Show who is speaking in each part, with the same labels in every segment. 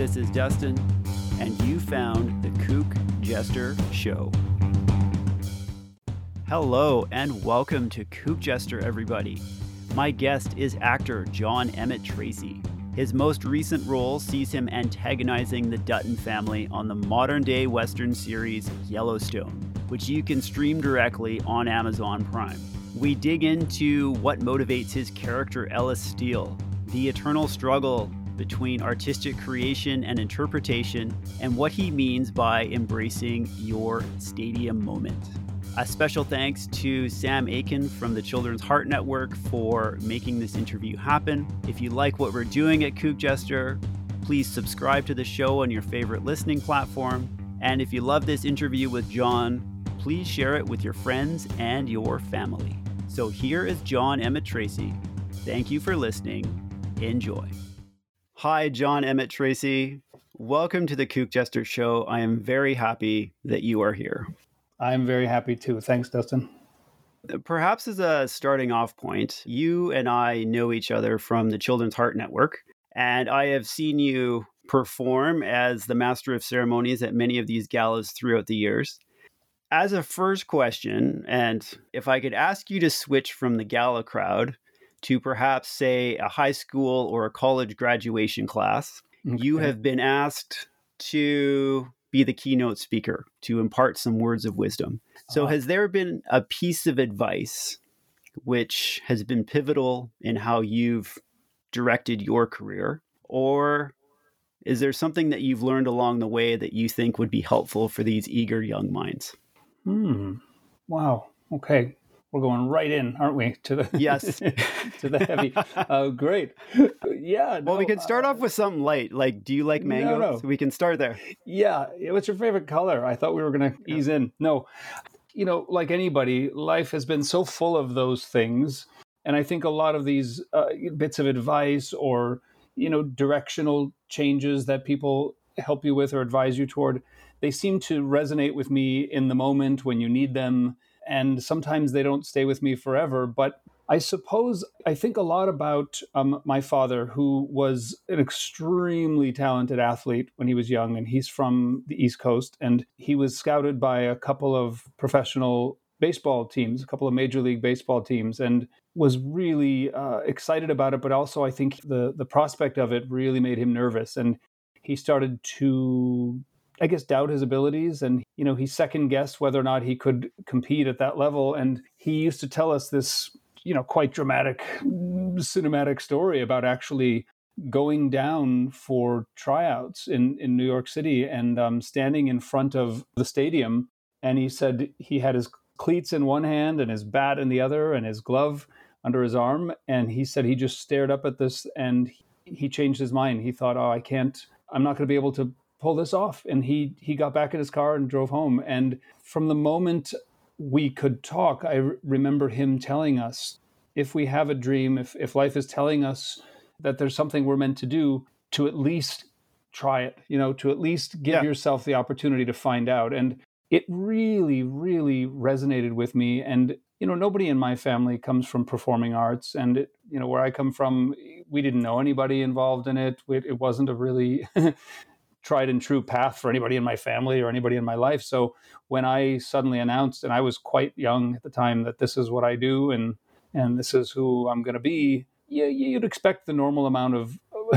Speaker 1: This is Dustin, and you found the Kook Jester Show. Hello, and welcome to Kook Jester, everybody. My guest is actor John Emmett Tracy. His most recent role sees him antagonizing the Dutton family on the modern day Western series Yellowstone, which you can stream directly on Amazon Prime. We dig into what motivates his character Ellis Steele, the eternal struggle between artistic creation and interpretation, and what he means by embracing your stadium moment. A special thanks to Sam Aiken from the Children's Heart Network for making this interview happen. If you like what we're doing at Kook Jester, please subscribe to the show on your favorite listening platform. And if you love this interview with John, please share it with your friends and your family. So here is John Emmett Tracy. Thank you for listening. Enjoy. Hi, John Emmett Tracy. Welcome to the Kook Jester Show. I am very happy that you are here.
Speaker 2: I'm very happy too. Thanks, Dustin.
Speaker 1: Perhaps as a starting off point, you and I know each other from the Children's Heart Network, and I have seen you perform as the master of ceremonies at many of these galas throughout the years. As a first question, and if I could ask you to switch from the gala crowd to perhaps, say, a high school or a college graduation class, okay. you have been asked to be the keynote speaker to impart some words of wisdom. So, uh-huh. has there been a piece of advice which has been pivotal in how you've directed your career? Or is there something that you've learned along the way that you think would be helpful for these eager young minds?
Speaker 2: Hmm. Wow. Okay we're going right in, aren't we? To the
Speaker 1: yes,
Speaker 2: to the heavy. Oh, great. Yeah.
Speaker 1: No, well, we can start uh, off with something light. Like, do you like mango? No, no. So we can start there.
Speaker 2: Yeah. What's your favorite color? I thought we were going to ease in. No, you know, like anybody, life has been so full of those things, and I think a lot of these uh, bits of advice or you know directional changes that people help you with or advise you toward, they seem to resonate with me in the moment when you need them and sometimes they don't stay with me forever. But I suppose I think a lot about um, my father, who was an extremely talented athlete when he was young, and he's from the East Coast, and he was scouted by a couple of professional baseball teams, a couple of major league baseball teams, and was really uh, excited about it. But also, I think the the prospect of it really made him nervous, and he started to I guess, doubt his abilities. And, you know, he second guessed whether or not he could compete at that level. And he used to tell us this, you know, quite dramatic cinematic story about actually going down for tryouts in, in New York City and um, standing in front of the stadium. And he said he had his cleats in one hand and his bat in the other and his glove under his arm. And he said he just stared up at this and he changed his mind. He thought, oh, I can't, I'm not going to be able to pull this off. And he he got back in his car and drove home. And from the moment we could talk i re- remember him telling us if we have a dream if if life is telling us that there's something we're meant to do to at least try it you know to at least give yeah. yourself the opportunity to find out. And it really really resonated with me. And you know nobody in my family comes from performing arts. And it, you know where i come from we didn't know anybody involved in it. It, it wasn't a really tried and true path for anybody in my family or anybody in my life. So when I suddenly announced, and I was quite young at the time, that this is what I do and and this is who I'm going to be, yeah, you'd expect the normal amount of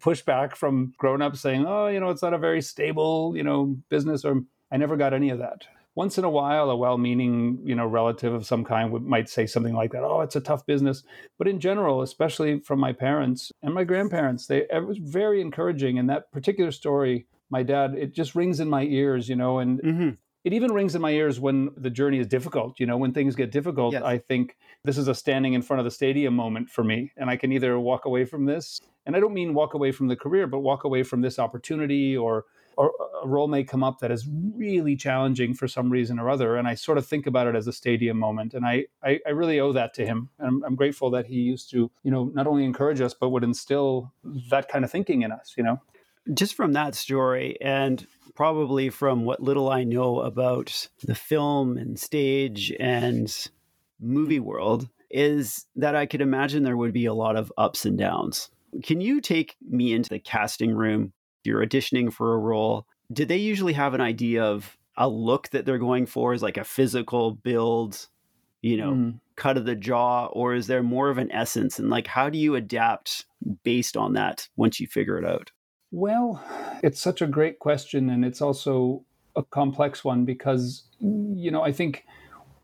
Speaker 2: pushback from grown-ups saying, "Oh, you know, it's not a very stable, you know, business." Or I never got any of that once in a while a well-meaning you know relative of some kind would, might say something like that oh it's a tough business but in general especially from my parents and my grandparents they it was very encouraging and that particular story my dad it just rings in my ears you know and mm-hmm. it even rings in my ears when the journey is difficult you know when things get difficult yes. i think this is a standing in front of the stadium moment for me and i can either walk away from this and i don't mean walk away from the career but walk away from this opportunity or or a role may come up that is really challenging for some reason or other. And I sort of think about it as a stadium moment. And I, I, I really owe that to him. And I'm, I'm, grateful that he used to, you know, not only encourage us, but would instill that kind of thinking in us, you know?
Speaker 1: Just from that story, and probably from what little I know about the film and stage and movie world, is that I could imagine there would be a lot of ups and downs Can you take me into the casting room? You're auditioning for a role. do they usually have an idea of a look that they're going for? Is like a physical build, you know, mm. cut of the jaw, or is there more of an essence? And like, how do you adapt based on that once you figure it out?
Speaker 2: Well, it's such a great question, and it's also a complex one because, you know, I think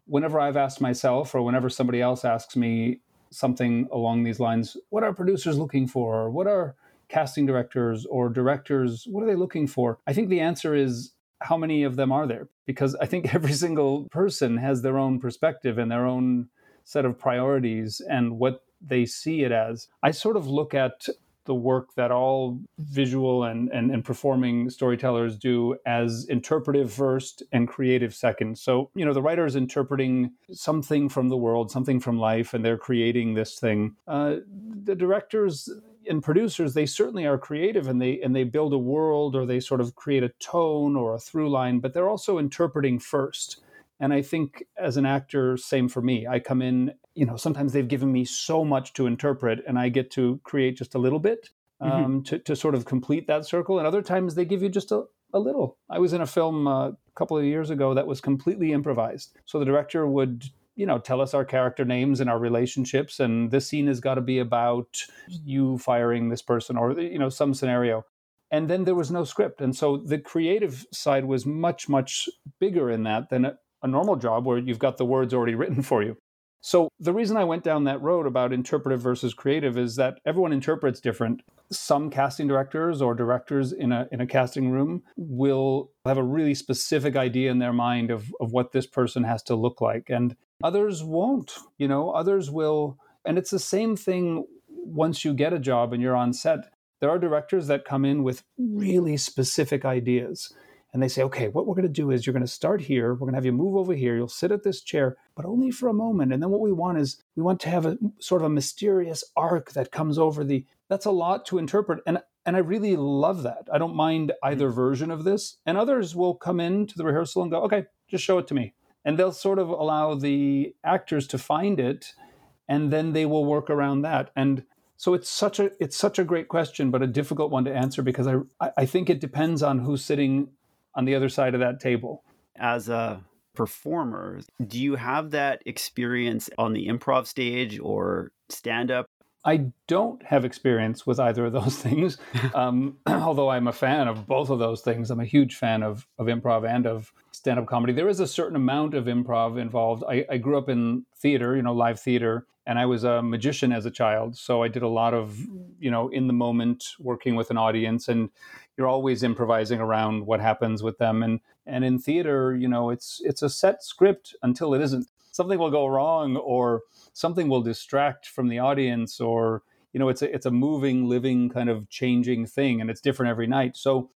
Speaker 2: whenever I've asked myself or whenever somebody else asks me something along these lines, what are producers looking for? What are casting directors or directors, what are they looking for? I think the answer is how many of them are there? Because I think every single person has their own perspective and their own set of priorities and what they see it as. I sort of look at the work that all visual and, and, and, performing storytellers do as interpretive first and creative second. So, you know, the writer is interpreting something from the world, something from life, and they're creating this thing. Uh, the directors and producers, they certainly are creative and they and they build a world or they sort of create a tone or a through line, but they're also interpreting first. And I think as an actor, same for me. I come in, you know, sometimes they've given me so much to interpret and I get to create just a little bit mm-hmm. um, mm-hmm. to, to sort of complete that circle. And other times they give you just a, a little. I was in a film uh, a couple of years ago that was completely improvised. So the director would you know tell us our character names and our relationships and this scene has got to be about you firing this person or you know some scenario and then there was no script and so the creative side was much much bigger in that than a, a normal job where you've got the words already written for you so the reason I went down that road about interpretive versus creative is that everyone interprets different. Some casting directors or directors in a in a casting room will have a really specific idea in their mind of, of what this person has to look like. And others won't. You know, others will and it's the same thing once you get a job and you're on set. There are directors that come in with really specific ideas and they say, okay, what we're going to do is you're going to start here. We're going to have you move over here. You'll sit at this chair, but only for a moment. And then what we want is we want to have a sort of a mysterious arc that comes over the. That's a lot to interpret, and and I really love that. I don't mind either mm-hmm. version of this. And others will come in to the rehearsal and go, okay, just show it to me, and they'll sort of allow the actors to find it, and then they will work around that. And so it's such a it's such a great question, but a difficult one to answer because I I think it depends on who's sitting on the other side of that table.
Speaker 1: As a performer, do you have that experience on the improv stage or stand up?
Speaker 2: I don't have experience with either of those things, um, although I'm a fan of both of those things. I'm a huge fan of, of improv and of stand up comedy. There is a certain amount of improv involved. I, I grew up in theater, you know, live theater, and I was a magician as a child. So I did a lot of, you know, in the moment working with an audience. And you're always improvising around what happens with them and and in theater you know it's it's a set script until it isn't something will go wrong or something will distract from the audience or you know it's a it's a moving living kind of changing thing and it's different every night so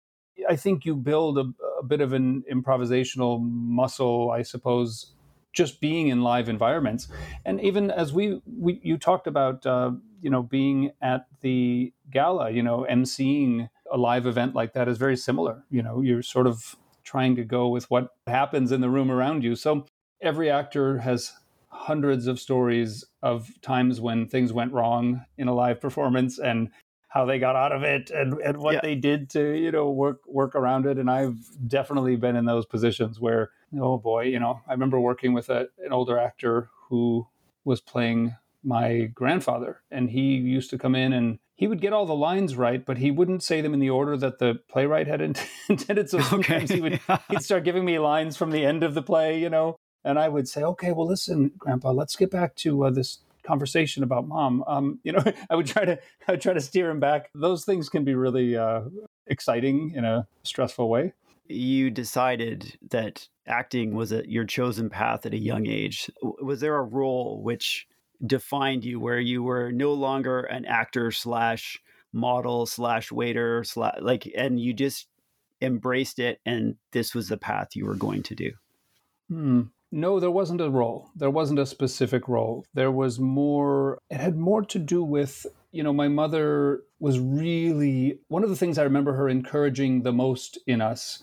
Speaker 2: i think you build a, a bit of an improvisational muscle i suppose just being in live environments and even as we, we you talked about uh, you know being at the gala you know emceeing a live event like that is very similar. You know, you're sort of trying to go with what happens in the room around you. So every actor has hundreds of stories of times when things went wrong in a live performance and how they got out of it and, and what yeah. they did to you know work work around it and i've definitely been in those positions where oh boy you know i remember working with a, an older actor who was playing my grandfather and he used to come in and he would get all the lines right, but he wouldn't say them in the order that the playwright had intended. So sometimes okay. he would he'd start giving me lines from the end of the play, you know, and I would say, "Okay, well, listen, Grandpa, let's get back to uh, this conversation about mom." Um, you know, I would try to I would try to steer him back. Those things can be really uh, exciting in a stressful way.
Speaker 1: You decided that acting was a, your chosen path at a young age. Was there a role which defined you where you were no longer an actor slash model slash waiter slash like and you just embraced it and this was the path you were going to do
Speaker 2: hmm. No there wasn't a role there wasn't a specific role there was more it had more to do with you know my mother was really one of the things i remember her encouraging the most in us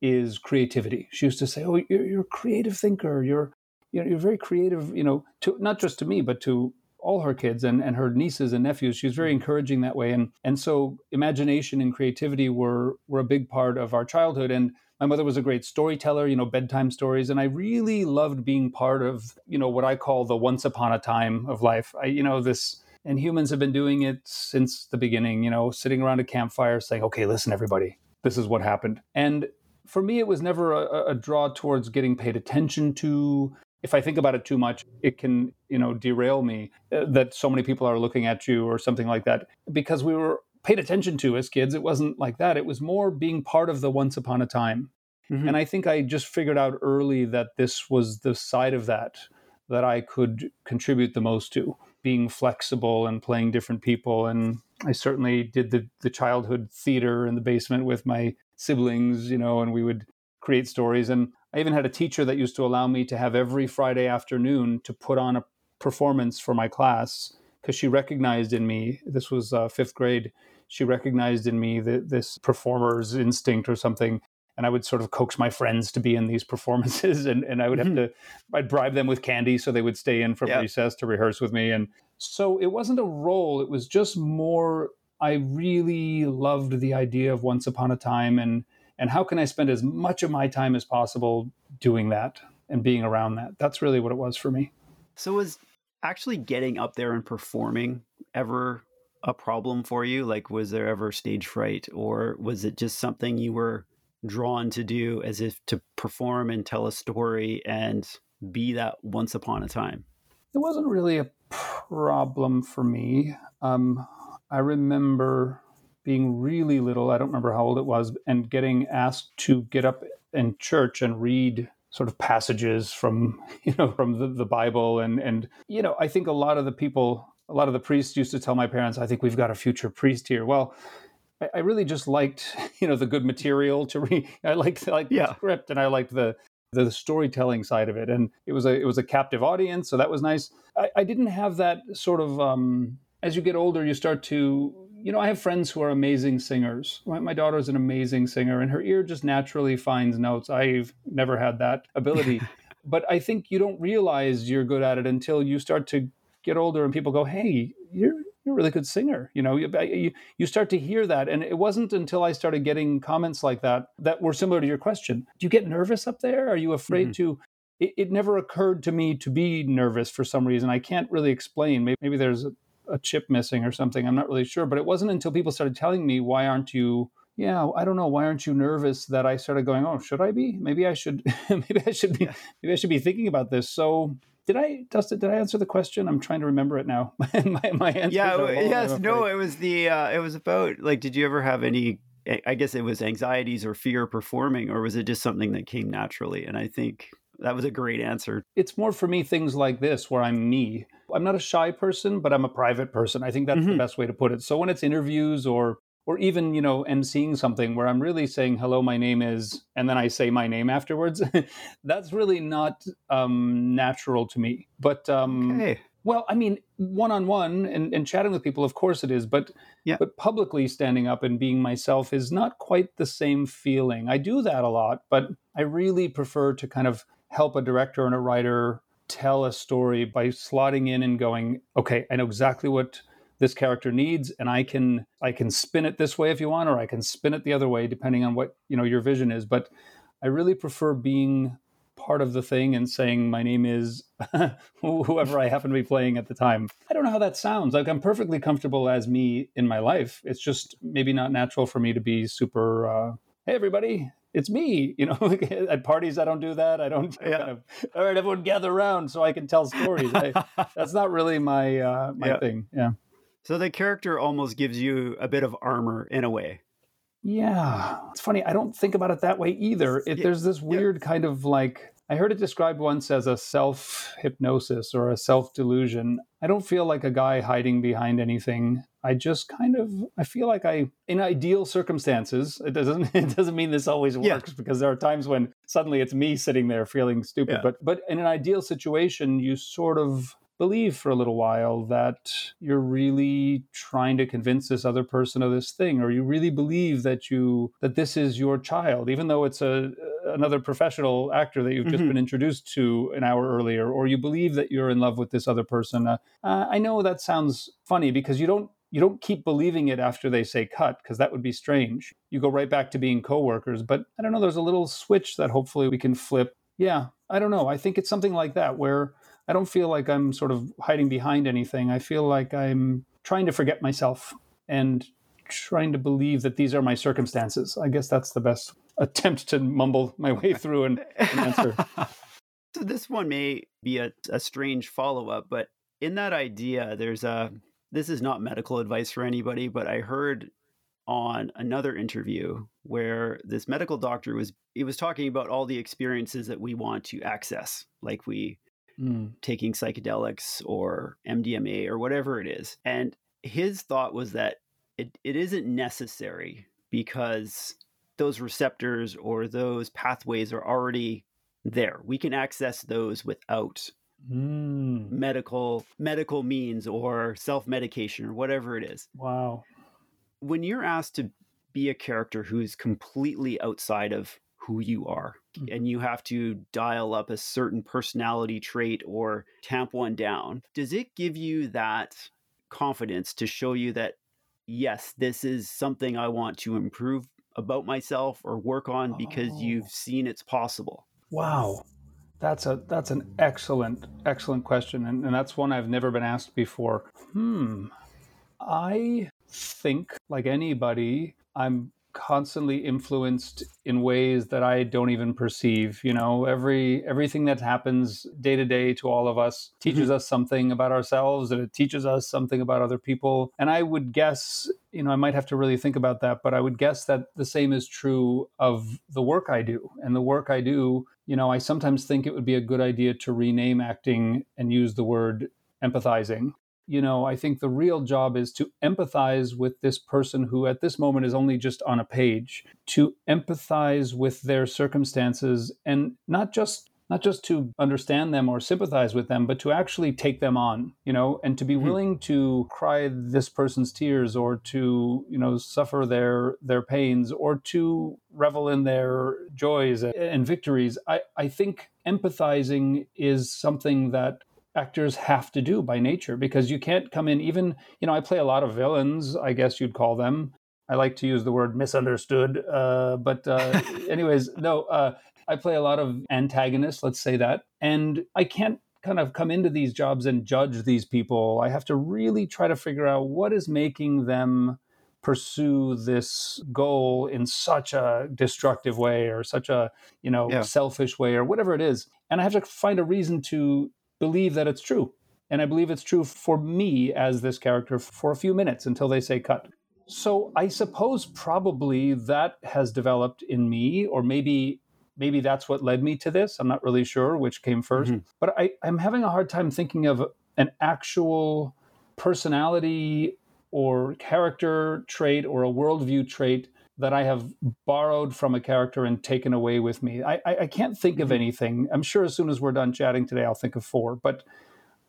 Speaker 2: is creativity she used to say oh you're, you're a creative thinker you're you know, you're very creative, you know, to not just to me, but to all her kids and, and her nieces and nephews. She was very encouraging that way. And and so imagination and creativity were were a big part of our childhood. And my mother was a great storyteller, you know, bedtime stories. And I really loved being part of, you know, what I call the once upon a time of life. I, you know, this and humans have been doing it since the beginning, you know, sitting around a campfire saying, okay, listen, everybody, this is what happened. And for me, it was never a, a draw towards getting paid attention to. If I think about it too much, it can, you know, derail me uh, that so many people are looking at you or something like that. Because we were paid attention to as kids, it wasn't like that. It was more being part of the once upon a time. Mm-hmm. And I think I just figured out early that this was the side of that that I could contribute the most to being flexible and playing different people. And I certainly did the, the childhood theater in the basement with my siblings, you know, and we would create stories. And I even had a teacher that used to allow me to have every Friday afternoon to put on a performance for my class because she recognized in me, this was uh, fifth grade, she recognized in me that this performer's instinct or something and I would sort of coax my friends to be in these performances, and, and I would have mm-hmm. to, I'd bribe them with candy so they would stay in from yeah. recess to rehearse with me. And so it wasn't a role, it was just more, I really loved the idea of Once Upon a Time and, and how can I spend as much of my time as possible doing that and being around that. That's really what it was for me.
Speaker 1: So was actually getting up there and performing ever a problem for you? Like, was there ever stage fright, or was it just something you were drawn to do as if to perform and tell a story and be that once upon a time?
Speaker 2: It wasn't really a problem for me. Um, I remember being really little, I don't remember how old it was, and getting asked to get up in church and read sort of passages from you know from the, the bible and and you know i think a lot of the people a lot of the priests used to tell my parents i think we've got a future priest here well I, really just liked, you know, the good material to read. I liked like yeah. the script and I liked the the storytelling side of it, and it was a it was a captive audience, so that was nice. I, I didn't have that sort of. Um, as you get older, you start to, you know, I have friends who are amazing singers. My, my daughter is an amazing singer, and her ear just naturally finds notes. I've never had that ability, but I think you don't realize you're good at it until you start to get older, and people go, "Hey, you're you're a really good singer. You know, you, you start to hear that. And it wasn't until I started getting comments like that that were similar to your question. Do you get nervous up there? Are you afraid mm-hmm. to? It, it, never occurred to me to be nervous for some reason. I can't really explain. Maybe, maybe there's a, a chip missing or something. I'm not really sure. But it wasn't until people started telling me, why aren't you? yeah i don't know why aren't you nervous that i started going oh should i be maybe i should maybe i should be maybe i should be thinking about this so did I, Dustin? Did I answer the question? I'm trying to remember it now. my, my answer.
Speaker 1: Yeah. Yes. No. It was the. Uh, it was about like. Did you ever have any? I guess it was anxieties or fear performing, or was it just something that came naturally? And I think that was a great answer.
Speaker 2: It's more for me things like this where I'm me. I'm not a shy person, but I'm a private person. I think that's mm-hmm. the best way to put it. So when it's interviews or or even you know emceeing something where i'm really saying hello my name is and then i say my name afterwards that's really not um, natural to me but um, okay. well i mean one-on-one and, and chatting with people of course it is but yeah. but publicly standing up and being myself is not quite the same feeling i do that a lot but i really prefer to kind of help a director and a writer tell a story by slotting in and going okay i know exactly what this character needs and i can i can spin it this way if you want or i can spin it the other way depending on what you know your vision is. But i really prefer being part of the thing and saying my name is whoever i happen to be playing at the time. I don't know how that sounds. Like i'm perfectly comfortable as me in my life. It's just maybe not natural for me to be super uh, hey everybody it's me you know at parties i don't do that. I don't yeah. kind of, all right everyone gather around so i can tell stories. I, that's not really my uh, my yeah. thing. Yeah
Speaker 1: so the character almost gives you a bit of armor in a way.
Speaker 2: Yeah, it's funny. I don't think about it that way either. It, yeah. There's this weird yeah. kind of like I heard it described once as a self hypnosis or a self delusion. I don't feel like a guy hiding behind anything. I just kind of I feel like I in ideal circumstances it doesn't it doesn't mean this always works yeah. because there are times when suddenly it's me sitting there feeling stupid. But but in an ideal situation you sort of believe for a little while that you're really trying to convince this other person of this thing or you really believe that you that this is your child even though it's a, another professional actor that you've just
Speaker 1: Mhm.
Speaker 2: been introduced to an hour earlier, or you believe that you're in love with this other person. Uh, uh, I know that sounds funny because you don't you don't keep believing it after they say cut because that would be strange. You go right back to being coworkers, but I don't know. There's a little switch that hopefully we can flip. Yeah, I don't know. I think it's something like that where I don't feel like I'm sort of hiding behind anything. I feel like I'm trying to forget myself and trying to believe that these are my circumstances. I guess that's the best attempt to mumble my way through an, an answer.
Speaker 1: so this one may be a, a strange follow-up, but in that idea, there's a this is not medical advice for anybody, but I heard on another interview where this medical doctor was he was talking about all the experiences that we want to access, like we
Speaker 2: Mm.
Speaker 1: taking psychedelics or MDMA or whatever it is. And his thought was that it, it isn't necessary because those receptors or those pathways are already there. We can access those without
Speaker 2: Mm.
Speaker 1: medical medical means or self-medication or whatever it is.
Speaker 2: Wow.
Speaker 1: When you're asked to be a character who's completely outside of who you are
Speaker 2: Mhm.
Speaker 1: and you have to dial up a certain personality trait or tamp one down, does it give you that confidence to show you that, yes, this is something I want to improve about myself or work on because
Speaker 2: Oh.
Speaker 1: you've seen it's possible?
Speaker 2: Wow. That's a that's an excellent excellent question and, and that's one I've never been asked before. Hmm. I think like anybody I'm constantly influenced in ways that I don't even perceive. You know, every everything that happens day to day to all of us teaches mm-hmm. us something about ourselves and it teaches us something about other people. And I would guess, you know, I might have to really think about that, but I would guess that the same is true of the work I do. And the work I do, you know, I sometimes think it would be a good idea to rename acting and use the word empathizing you know, I think the real job is to empathize with this person who at this moment is only just on a page, to empathize with their circumstances and not just not just to understand them or sympathize with them, but to actually take them on, you know, and to be
Speaker 1: Mhm.
Speaker 2: willing to cry this person's tears or to, you know, suffer their their pains or to revel in their joys and victories. I, I think empathizing is something that actors have to do by nature because you can't come in even you know i play a lot of villains i guess you'd call them. I like to use the word misunderstood uh, but uh, anyways no uh, i play a lot of antagonists let's say that and i can't kind of come into these jobs and judge these people. I have to really try to figure out what is making them pursue this goal in such a destructive way or such a you know
Speaker 1: Yeah.
Speaker 2: selfish way or whatever it is. And i have to find a reason to believe that it's true. And I believe it's true for me as this character for a few minutes until they say cut. So I suppose probably that has developed in me, or maybe maybe that's what led me to this. I'm not really sure which came 1st
Speaker 1: Mhm.
Speaker 2: But I, I'm having a hard time thinking of an actual personality or character trait or a worldview trait that I have borrowed from a character and taken away with me. I, I, I can't think of
Speaker 1: Mhm.
Speaker 2: anything. I'm sure as soon as we're done chatting today, I'll think of four, but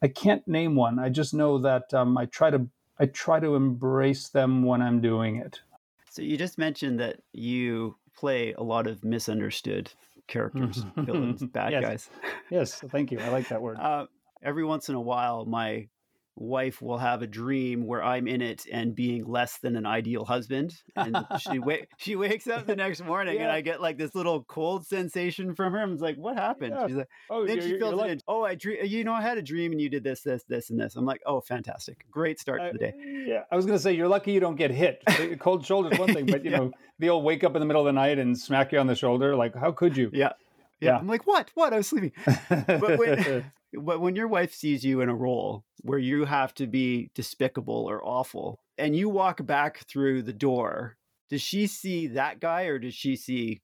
Speaker 2: I can't name one. I just know that um, I try to I try to embrace them when I'm doing it.
Speaker 1: So you just mentioned that you play a lot of misunderstood characters, villains, bad
Speaker 2: Yes.
Speaker 1: guys.
Speaker 2: Yes, thank you. I like that word.
Speaker 1: Uh, every once in a while, my wife will have a dream where I'm in it and being less than an ideal husband, and she wa- she wakes up the next morning and I get like this little cold sensation from her. I'm like, "What happened?"
Speaker 2: Yeah.
Speaker 1: She's like,
Speaker 2: oh,
Speaker 1: then she fills
Speaker 2: like-
Speaker 1: it in. Oh, I dream. You know, I had a dream and you did this, this, this, and this. I'm like, "Oh, fantastic! Great start to the day."
Speaker 2: Yeah, I was to say you're lucky you don't get hit. Cold shoulder's one thing, but you
Speaker 1: Yeah.
Speaker 2: know they'll wake up in the middle of the night and smack you on the shoulder. Like, how could you?
Speaker 1: Yeah. Yeah. I'm like, "What? What? I was sleeping." But when, but when your wife sees you in a role where you have to be despicable or awful and you walk back through the door, does she see that guy or does she see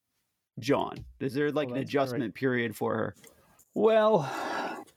Speaker 1: John? Is there oh, like
Speaker 2: Oh,
Speaker 1: an
Speaker 2: that's great.
Speaker 1: adjustment period for her?
Speaker 2: Well,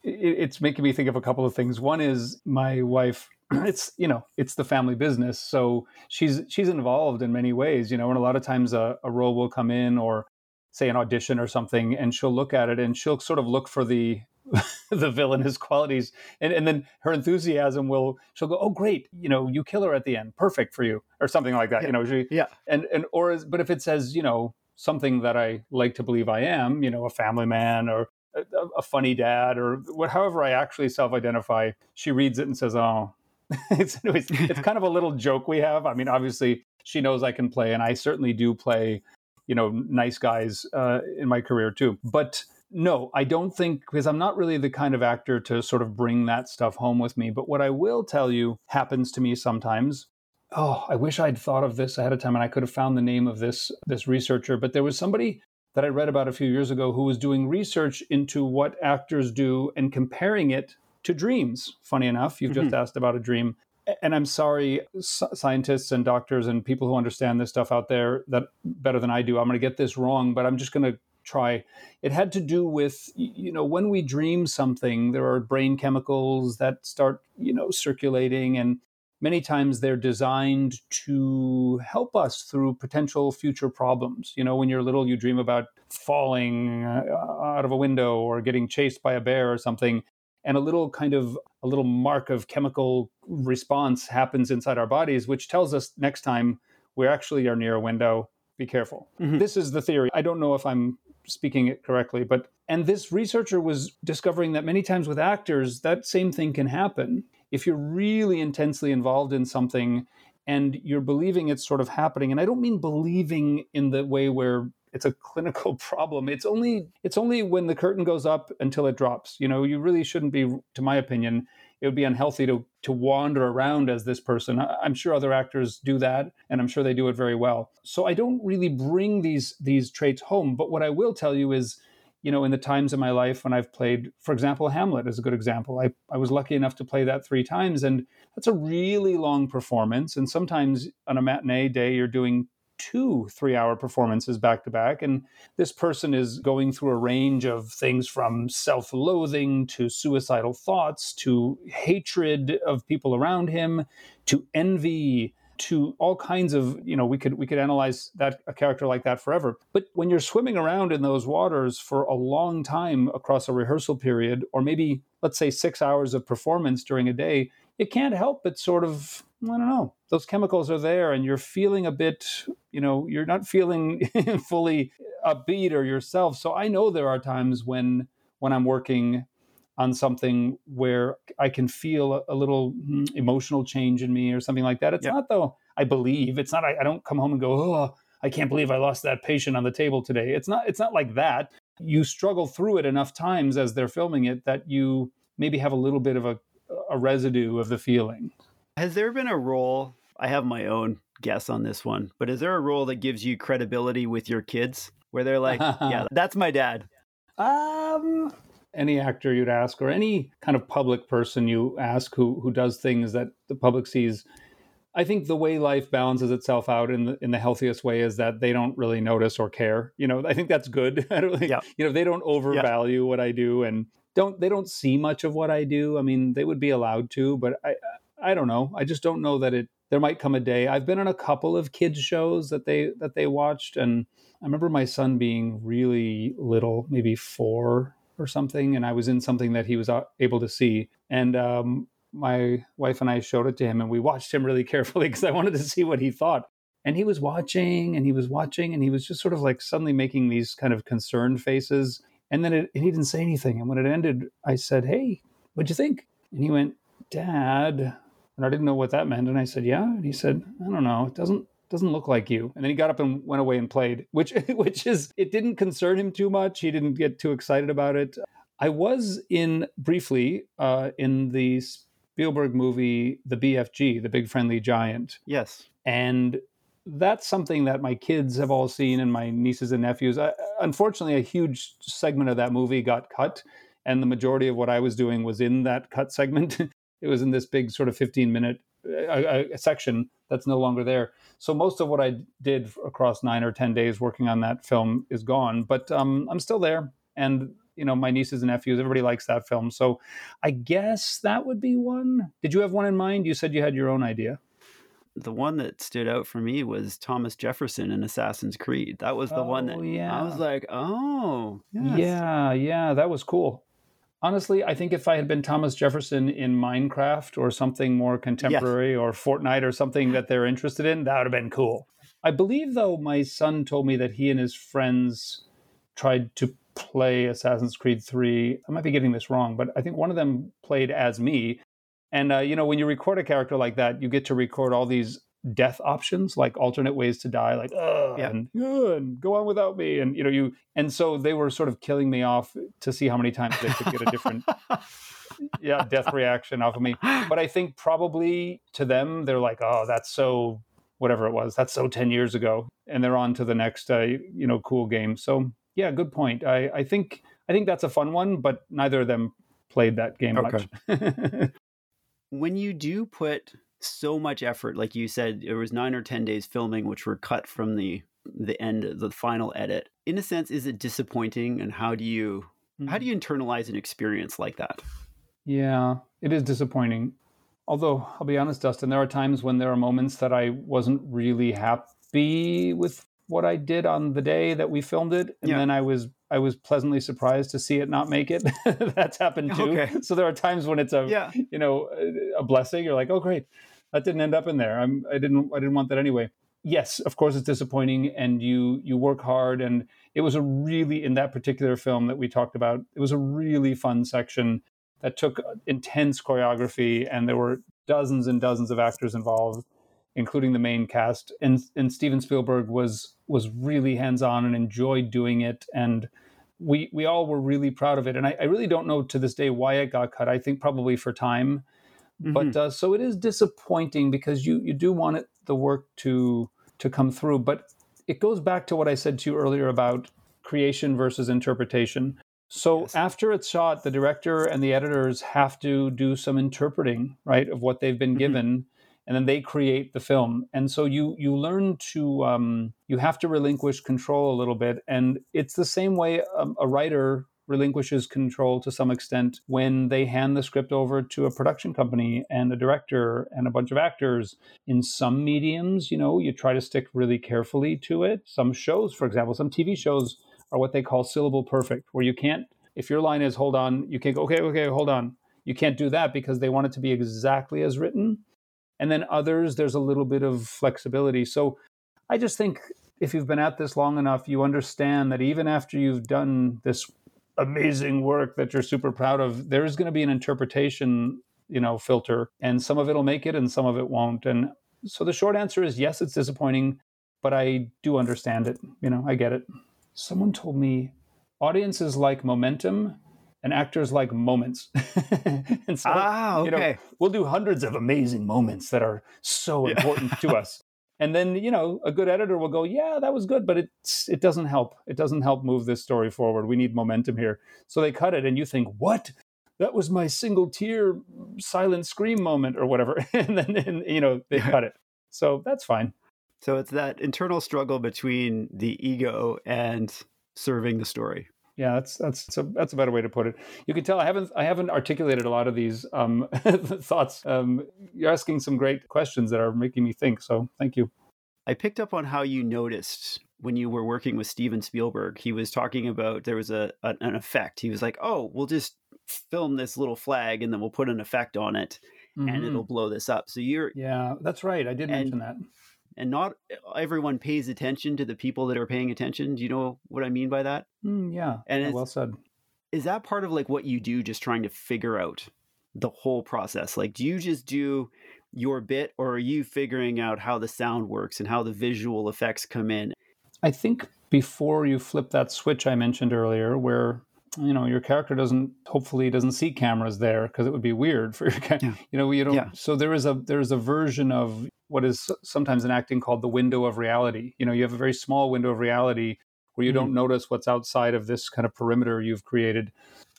Speaker 2: it, it's making me think of a couple of things. One is my wife. It's you know it's the family business, so she's she's involved in many ways. You know, and a lot of times a, a role will come in or say an audition or something, and she'll look at it and she'll sort of look for the the villainous qualities, and and then her enthusiasm will she'll go, oh great, you know, you kill her at the end, perfect for you, or something like that.
Speaker 1: Yeah.
Speaker 2: You know, she
Speaker 1: Yeah.
Speaker 2: and and or is, but if it says you know something that I like to believe I am, you know, a family man or a, a funny dad or what, however I actually self-identify, she reads it and says, "Oh." it's, it's it's kind of a little joke we have. I mean, obviously she knows I can play, and I certainly do play, you know, nice guys uh, in my career too. But no, I don't think because I'm not really the kind of actor to sort of bring that stuff home with me. But what I will tell you happens to me sometimes. Oh, I wish I'd thought of this ahead of time and I could have found the name of this this researcher. But there was somebody that I read about a few years ago who was doing research into what actors do and comparing it to dreams. Funny enough, you've mm-hmm. just asked about a dream. And I'm sorry, scientists and doctors and people who understand this stuff out there that better than I do. I'm going to get this wrong, but I'm just going to try. It had to do with, you know, when we dream something, there are brain chemicals that start, you know, circulating. And many times they're designed to help us through potential future problems. You know, when you're little, you dream about falling uh, out of a window or getting chased by a bear or something. And a little kind of a little mark of chemical response happens inside our bodies, which tells us next time we actually are near a window be careful. Mm-hmm. This is the theory. I don't know if I'm speaking it correctly, but and this researcher was discovering that many times with actors, that same thing can happen. If you're really intensely involved in something and you're believing it's sort of happening, and I don't mean believing in the way where it's a clinical problem. It's only it's only when the curtain goes up until it drops. You know, you really shouldn't be, to my opinion, it would be unhealthy to to wander around as this person. I'm sure other actors do that, and I'm sure they do it very well. So I don't really bring these these traits home. But what I will tell you is, you know, in the times in my life when I've played, for example, Hamlet is a good example. I, I was lucky enough to play that three times, and that's a really long performance. And sometimes on a matinee day, you're doing two three hour performances back to back. And this person is going through a range of things from self loathing to suicidal thoughts to hatred of people around him to envy to all kinds of you know we could we could analyze that a character like that forever but when you're swimming around in those waters for a long time across a rehearsal period or maybe let's say 6 hours of performance during a day it can't help but sort of I don't know. Those chemicals are there, and you're feeling a bit, you know, you're not feeling fully upbeat or yourself. So I know there are times when when I'm working on something where I can feel a, a little hmm, emotional change in me or something like that. It's yep. not though. I believe it's not. I, I don't come home and go, oh, I can't believe I lost that patient on the table today. It's not. It's not like that. You struggle through it enough times as they're filming it that you maybe have a little bit of a a residue of the feeling.
Speaker 1: Has there been a role? I have my own guess on this one, but is there a role that gives you credibility with your kids where they're like, yeah, that's my dad?
Speaker 2: Um, any actor you'd ask, or any kind of public person you ask who who does things that the public sees. I think the way life balances itself out in the in the healthiest way is that they don't really notice or care. You know, I think that's good. I don't think, yeah. you know, they don't overvalue yeah. what I do and don't they don't see much of what I do. I mean, they would be allowed to, but I I don't know. I just don't know that it. There might come a day. I've been on a couple of kids shows that they that they watched, and I remember my son being really little, maybe four or something, and I was in something that he was uh, able to see, and um, my wife and I showed it to him, and we watched him really carefully because I wanted to see what he thought. And he was watching, and he was watching, and he was just sort of like suddenly making these kind of concerned faces. And then it, he didn't say anything. And when it ended, I said, "Hey, what'd you think?" And he went, "Dad, and I didn't know what that meant. And I said, yeah. And he said, I don't know. It doesn't doesn't look like you. And then he got up and went away and played, which which is it didn't concern him too much. He didn't get too excited about it. I was in briefly uh, in the Spielberg movie The BFG, The Big Friendly Giant.
Speaker 1: Yes.
Speaker 2: And that's something that my kids have all seen and my nieces and nephews. I, unfortunately, a huge segment of that movie got cut and the majority of what I was doing was in that cut segment. it was in this big sort of 15 minute uh, a, section that's no longer there. So most of what I did across nine or 10 days working on that film is gone, but um, I'm still there. And, you know, my nieces and nephews, everybody likes that film. So I guess that would be one. Did you have one in mind? You said you had your own idea.
Speaker 1: The one that stood out for me was Thomas Jefferson in Assassin's Creed. That was the oh, one that yeah. I was like, oh,
Speaker 2: yes. yeah, yeah, that was cool honestly, I think if I had been Thomas Jefferson in Minecraft or something more contemporary yes. or Fortnite or something that they're interested in, that would have been cool. I believe, though, my son told me that he and his friends tried to play Assassin's Creed 3. I might be getting this wrong, but I think one of them played as me. And, uh, you know, when you record a character like that, you get to record all these death options, like alternate ways to die, like, yeah. and, and go on without me. And, you know, you, and so they were sort of killing me off to see how many times they could get a different yeah, death reaction off of me. But I think probably to them, they're like, oh, that's so whatever it was. That's so ten years ago, and they're on to the next, uh, you know, cool game. So yeah, good point. I, I think I think that's a fun one, but neither of them played that game okay. much.
Speaker 1: when you do put so much effort, like you said, there was nine or ten days filming, which were cut from the the end, the final edit. In a sense, is it disappointing? And how do you how do hmm. you internalize an experience like that?
Speaker 2: Yeah, it is disappointing. Although I'll be honest, Dustin, there are times when there are moments that I wasn't really happy with what I did on the day that we filmed it, and yeah. then I was I was pleasantly surprised to see it not make it. That's happened too. Okay. So there are times when it's a yeah. you know a blessing. You're like, oh great, that didn't end up in there. I'm I didn't I didn't want that anyway. Yes, of course it's disappointing, and you you work hard, and it was a really in that particular film that we talked about. It was a really fun section that took intense choreography, and there were dozens and dozens of actors involved, including the main cast. And and Steven Spielberg was was really hands on and enjoyed doing it, and we we all were really proud of it. And I, I, really don't know to this day why it got cut. I think probably for time, mm-hmm. but uh, so it is disappointing because you you do want it the work to to come through, but it goes back to what I said to you earlier about creation versus interpretation. So yes. after it's shot, the director and the editors have to do some interpreting, right, of what they've been mm-hmm. given, and then they create the film. And so you you learn to um, you have to relinquish control a little bit, and it's the same way um, a writer relinquishes control to some extent when they hand the script over to a production company and a director and a bunch of actors. In some mediums, you know, you try to stick really carefully to it. Some shows, for example, some TV shows are what they call syllable perfect, where you can't, if your line is hold on, you can't go, okay, okay, hold on. You can't do that because they want it to be exactly as written. And then others, there's a little bit of flexibility. So I just think if you've been at this long enough, you understand that even after you've done this amazing work that you're super proud of, there's going to be an interpretation, you know, filter, and some of it'll make it and some of it won't. And so the short answer is yes, it's disappointing, but I do understand it. You know, I get it someone told me audiences like momentum and actors like moments.
Speaker 1: and so, ah, okay. You know,
Speaker 2: we'll do hundreds of amazing moments that are so important to us. And then, you know, a good editor will go, "Yeah, that was good, but it's it doesn't help. It doesn't help move this story forward. We need momentum here." So they cut it and you think, "What? That was my single tear silent scream moment or whatever." and then and, you know, they cut it. So that's fine.
Speaker 1: So it's that internal struggle between the ego and serving the story.
Speaker 2: Yeah, that's that's a, that's a better way to put it. You can tell I haven't I haven't articulated a lot of these um, thoughts. Um, you're asking some great questions that are making me think. So thank you.
Speaker 1: I picked up on how you noticed when you were working with Steven Spielberg. He was talking about there was a, an effect. He was like, "Oh, we'll just film this little flag and then we'll put an effect on it." Mm-hmm. and it'll blow this up. So you're
Speaker 2: yeah, that's right. I did mention that
Speaker 1: and not everyone pays attention to the people that are paying attention. Do you know what I mean by that?
Speaker 2: Mm, yeah. And yeah, well said.
Speaker 1: Is that part of like what you do, just trying to figure out the whole process? Like, do you just do your bit, or are you figuring out how the sound works and how the visual effects come in?
Speaker 2: I think before you flip that switch I mentioned earlier, where you know your character doesn't hopefully doesn't see cameras there because it would be weird for your yeah. you know you don't yeah. so there is a there's a version of what is sometimes in acting called the window of reality. You know, you have a very small window of reality where you mm-hmm. don't notice what's outside of this kind of perimeter you've created.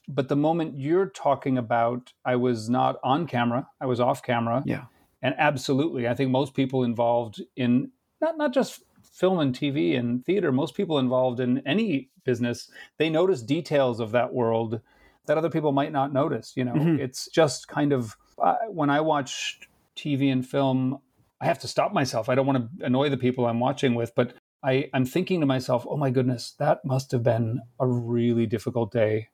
Speaker 2: But the moment you're talking about, I was not on camera, I was off camera.
Speaker 1: Yeah.
Speaker 2: And absolutely, I think most people involved in not not just film and TV and theater, most people involved in any business, they notice details of that world that other people might not notice. You know, mm-hmm. it's just kind of uh, when I watch TV and film, I have to stop myself. I don't want to annoy the people I'm watching with, but I, I'm thinking to myself, oh my goodness, that must have been a really difficult day.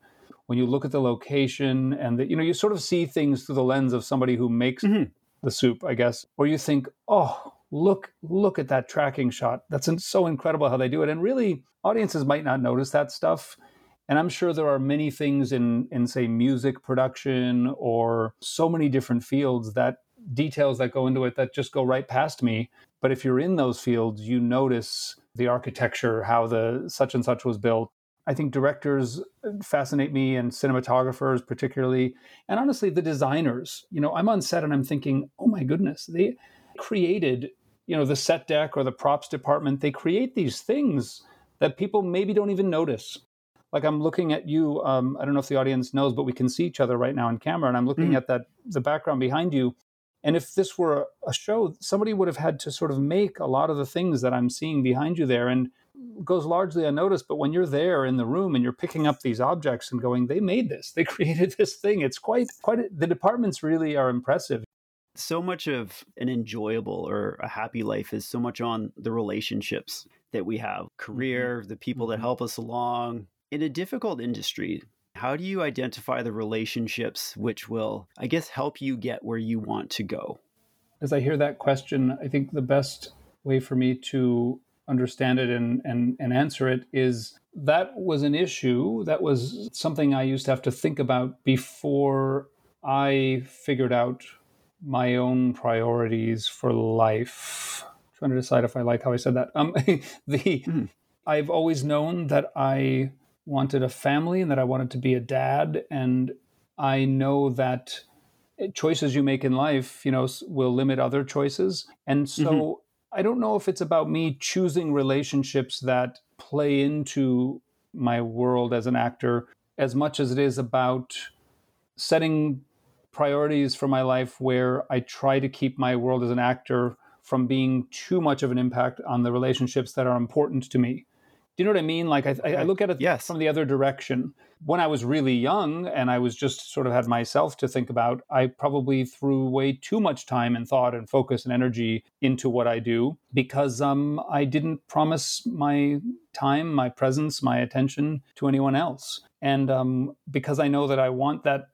Speaker 2: When you look at the location and the, you know, you sort of see things through the lens of somebody who makes mm-hmm. the soup, I guess, or you think, oh, look look at that tracking shot that's so incredible how they do it and really audiences might not notice that stuff and i'm sure there are many things in in say music production or so many different fields that details that go into it that just go right past me. But if you're in those fields you notice the architecture how the such and such was built. I think directors fascinate me and cinematographers particularly and honestly the designers. You know I'm on set and I'm thinking oh my goodness they created you know the set deck or the props department. They create these things that people maybe don't even notice. Like i'm looking at you um, i don't know if the audience knows but we can see each other right now in camera and i'm looking mm. at that the background behind you and if this were a show somebody would have had to sort of make a lot of the things that i'm seeing behind you there and goes largely unnoticed but when you're there in the room and you're picking up these objects and going they made this they created this thing it's quite quite the departments really are impressive
Speaker 1: so much of an enjoyable or a happy life is so much on the relationships that we have mm-hmm. career, mm-hmm. the people mm-hmm. that help us along. In a difficult industry, how do you identify the relationships which will, I guess, help you get where you want to go?
Speaker 2: As I hear that question, I think the best way for me to understand it and, and, and answer it is that was an issue. That was something I used to have to think about before I figured out my own priorities for life. I'm trying to decide if I like how I said that. Um, the mm. I've always known that I wanted a family and that I wanted to be a dad, and I know that choices you make in life, you know, will limit other choices, and so. Mm-hmm. I don't know if it's about me choosing relationships that play into my world as an actor as much as it is about setting priorities for my life where I try to keep my world as an actor from being too much of an impact on the relationships that are important to me. Do you know what I mean? Like I, I look at it yes. from the other direction. When I was really young and I was just sort of had myself to think about, I probably threw way too much time and thought and focus and energy into what I do because um, I didn't promise my time, my presence, my attention to anyone else. And um, because I know that I want that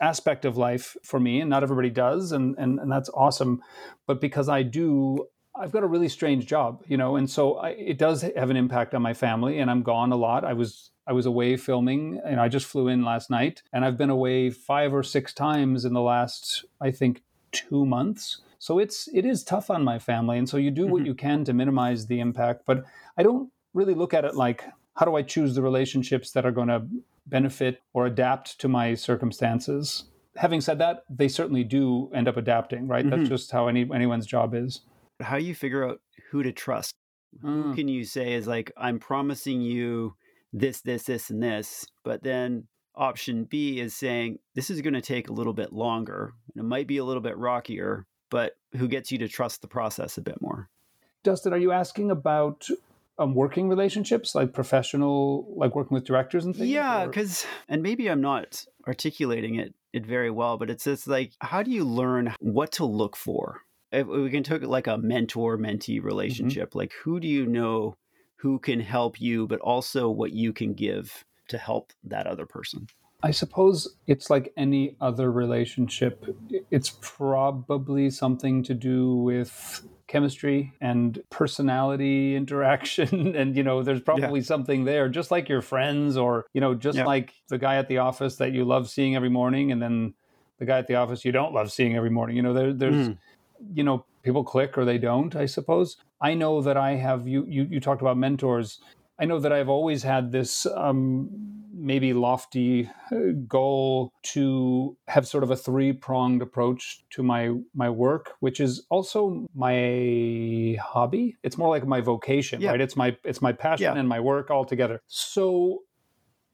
Speaker 2: aspect of life for me, and not everybody does, and, and, and that's awesome. But because I do, I've got a really strange job, you know, and so I, it does have an impact on my family, and I'm gone a lot. I was I was away filming, and I just flew in last night, and I've been away five or six times in the last, I think, two months. So it's it is tough on my family, and so you do what mm-hmm. you can to minimize the impact. But I don't really look at it like how do I choose the relationships that are going to benefit or adapt to my circumstances. Having said that, they certainly do end up adapting, right? Mm-hmm. That's just how any anyone's job is.
Speaker 1: How you figure out who to trust? Mm. Who can you say is like, I'm promising you this, this, this, and this, but then option B is saying this is going to take a little bit longer. It might be a little bit rockier, but who gets you to trust the process a bit more?
Speaker 2: Dustin, are you asking about um, working relationships, like professional, like working with directors and things?
Speaker 1: Yeah, because and maybe I'm not articulating it it very well, but it's just like how do you learn what to look for? If we can take like a mentor mentee mm-hmm. relationship, mm-hmm. like who do you know who can help you, but also what you can give to help that other person?
Speaker 2: I suppose it's like any other relationship. It's probably something to do with chemistry and personality interaction and you know there's probably yeah. something there just like your friends or you know just yeah. like the guy at the office that you love seeing every morning and then the guy at the office you don't love seeing every morning you know there, there's mm. You know people click or they don't i suppose i know that i have you you, you talked about mentors i know that i've always had this um maybe lofty uh, goal to have sort of a three pronged approach to my my work, which is also my hobby. It's more like my vocation, yeah. right? It's my it's my passion yeah. and my work all together. So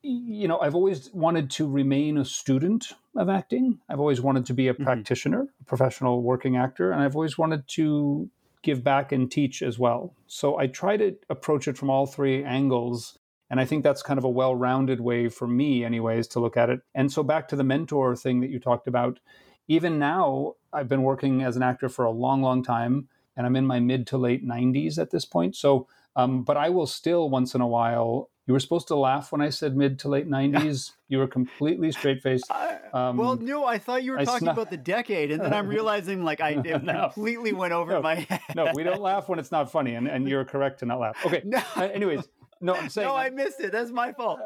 Speaker 2: you know, I've always wanted to remain a student of acting. I've always wanted to be a mm-hmm. practitioner, a professional working actor, and I've always wanted to give back and teach as well. So I try to approach it from all three angles and I think that's kind of a well rounded way for me, anyways, to look at it. And so back to the mentor thing that you talked about, even now, I've been working as an actor for a long, long time, and I'm in my mid to late 90s at this point. So, um, but I will still once in a while You were supposed to laugh when I said mid to late 90s. you were completely straight faced.
Speaker 1: Um, well, no, I thought you were talking about the decade, and then I'm realizing like I no. completely went over
Speaker 2: no.
Speaker 1: my head.
Speaker 2: no, we don't laugh when it's not funny, and, and you're correct to not laugh. Okay. No. Uh, anyways, no, I'm saying.
Speaker 1: no, I missed it. That's my fault.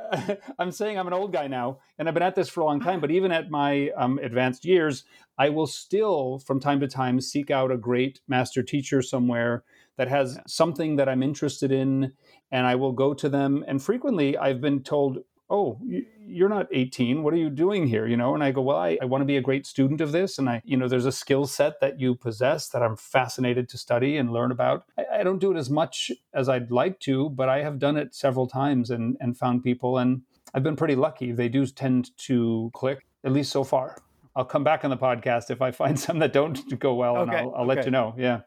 Speaker 2: I'm saying I'm an old guy now, and I've been at this for a long time. But even at my um, advanced years, I will still, from time to time, seek out a great master teacher somewhere that has yeah. something that I'm interested in, and I will go to them. And frequently, I've been told, "Oh, you're not 18. What are you doing here?" You know, and I go, "Well, I, I want to be a great student of this, and I, you know, there's a skill set that you possess that I'm fascinated to study and learn about. I, I don't do it as much as I'd like to, but I have done it several times and and found people, and I've been pretty lucky. They do tend to click, at least so far. I'll come back on the podcast if I find some that don't go well, okay. and I'll, I'll okay. let you know. Yeah.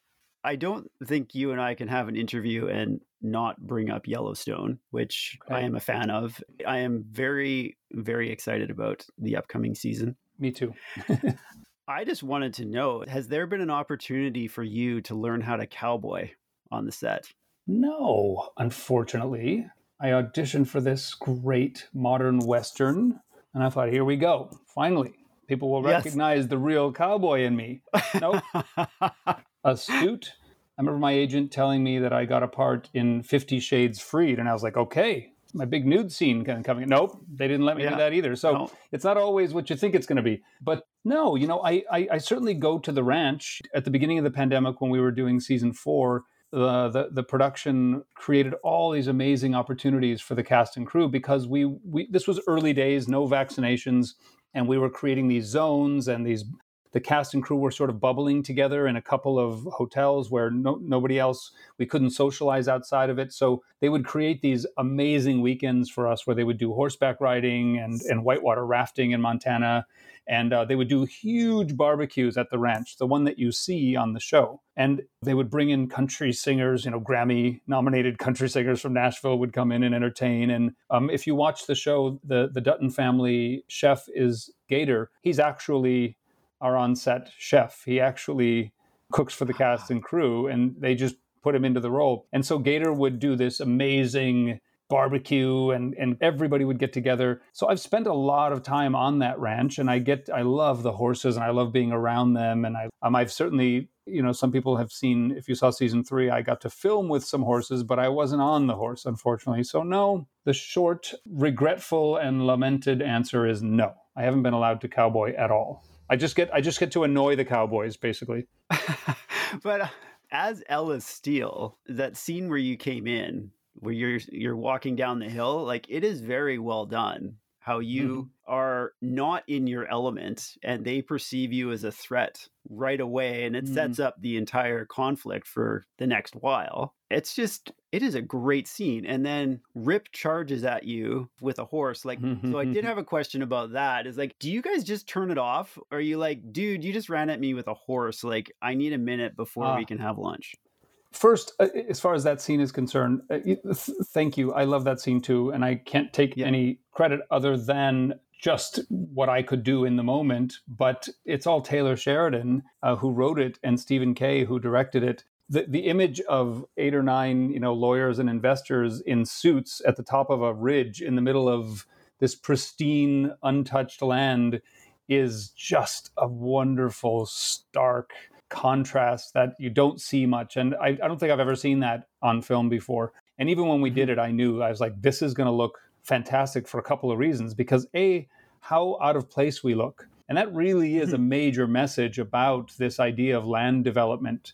Speaker 1: I don't think you and I can have an interview and not bring up Yellowstone, which okay. I am a fan of. I am very, very excited about the upcoming season.
Speaker 2: Me too.
Speaker 1: I just wanted to know has there been an opportunity for you to learn how to cowboy on the set?
Speaker 2: No, unfortunately. I auditioned for this great modern Western, and I thought, here we go. Finally, people will recognize yes. the real cowboy in me. Nope. a suit. I remember my agent telling me that I got a part in Fifty Shades Freed, and I was like, okay, my big nude scene kind of coming. Nope, they didn't let me yeah. do that either. So no. it's not always what you think it's going to be. But no, you know, I, I, I certainly go to the ranch at the beginning of the pandemic when we were doing season four. The, the, the production created all these amazing opportunities for the cast and crew because we, we this was early days, no vaccinations, and we were creating these zones and these the cast and crew were sort of bubbling together in a couple of hotels where no, nobody else we couldn't socialize outside of it. So they would create these amazing weekends for us where they would do horseback riding and, and whitewater rafting in montana. And uh, they would do huge barbecues at the ranch the one that you see on the show. And they would bring in country singers you know grammy nominated country singers from nashville would come in and entertain. And um, if you watch the show the, the dutton family chef is gator. He's actually our on set chef. He actually cooks for the cast and crew, and they just put him into the role. And so Gator would do this amazing barbecue and and everybody would get together. So I've spent a lot of time on that ranch and I get I love the horses and I love being around them and I um, I've certainly you know some people have seen if you saw season 3 I got to film with some horses but I wasn't on the horse unfortunately. So no, the short regretful and lamented answer is no. I haven't been allowed to cowboy at all. I just get I just get to annoy the Cowboys basically.
Speaker 1: but uh, as Ellis Steele, that scene where you came in, where you're you're walking down the hill, like it is very well done. How you mm-hmm. are not in your element and they perceive you as a threat right away, and it mm-hmm. sets up the entire conflict for the next while. It's just it is a great scene. And then Rip charges at you with a horse. Like, so I did have a question about that. Is like, do you guys just turn it off? Or are you like, dude, you just ran at me with a horse. Like, I need a minute before we can have lunch.
Speaker 2: First, uh, as far as that scene is concerned, uh, thank you. I love that scene too. And I can't take yeah. any credit other than just what I could do in the moment. But it's all Taylor Sheridan uh, who wrote it and Stephen Kay who directed it the, the image of eight or nine you know lawyers and investors in suits at the top of a ridge in the middle of this pristine untouched land is just a wonderful stark contrast that you don't see much and I, I don't think i've ever seen that on film before and even when we did mm-hmm. it i knew i was like this is going to look fantastic for a couple of reasons because a how out of place we look and that really is a mm-hmm. major message about this idea of land development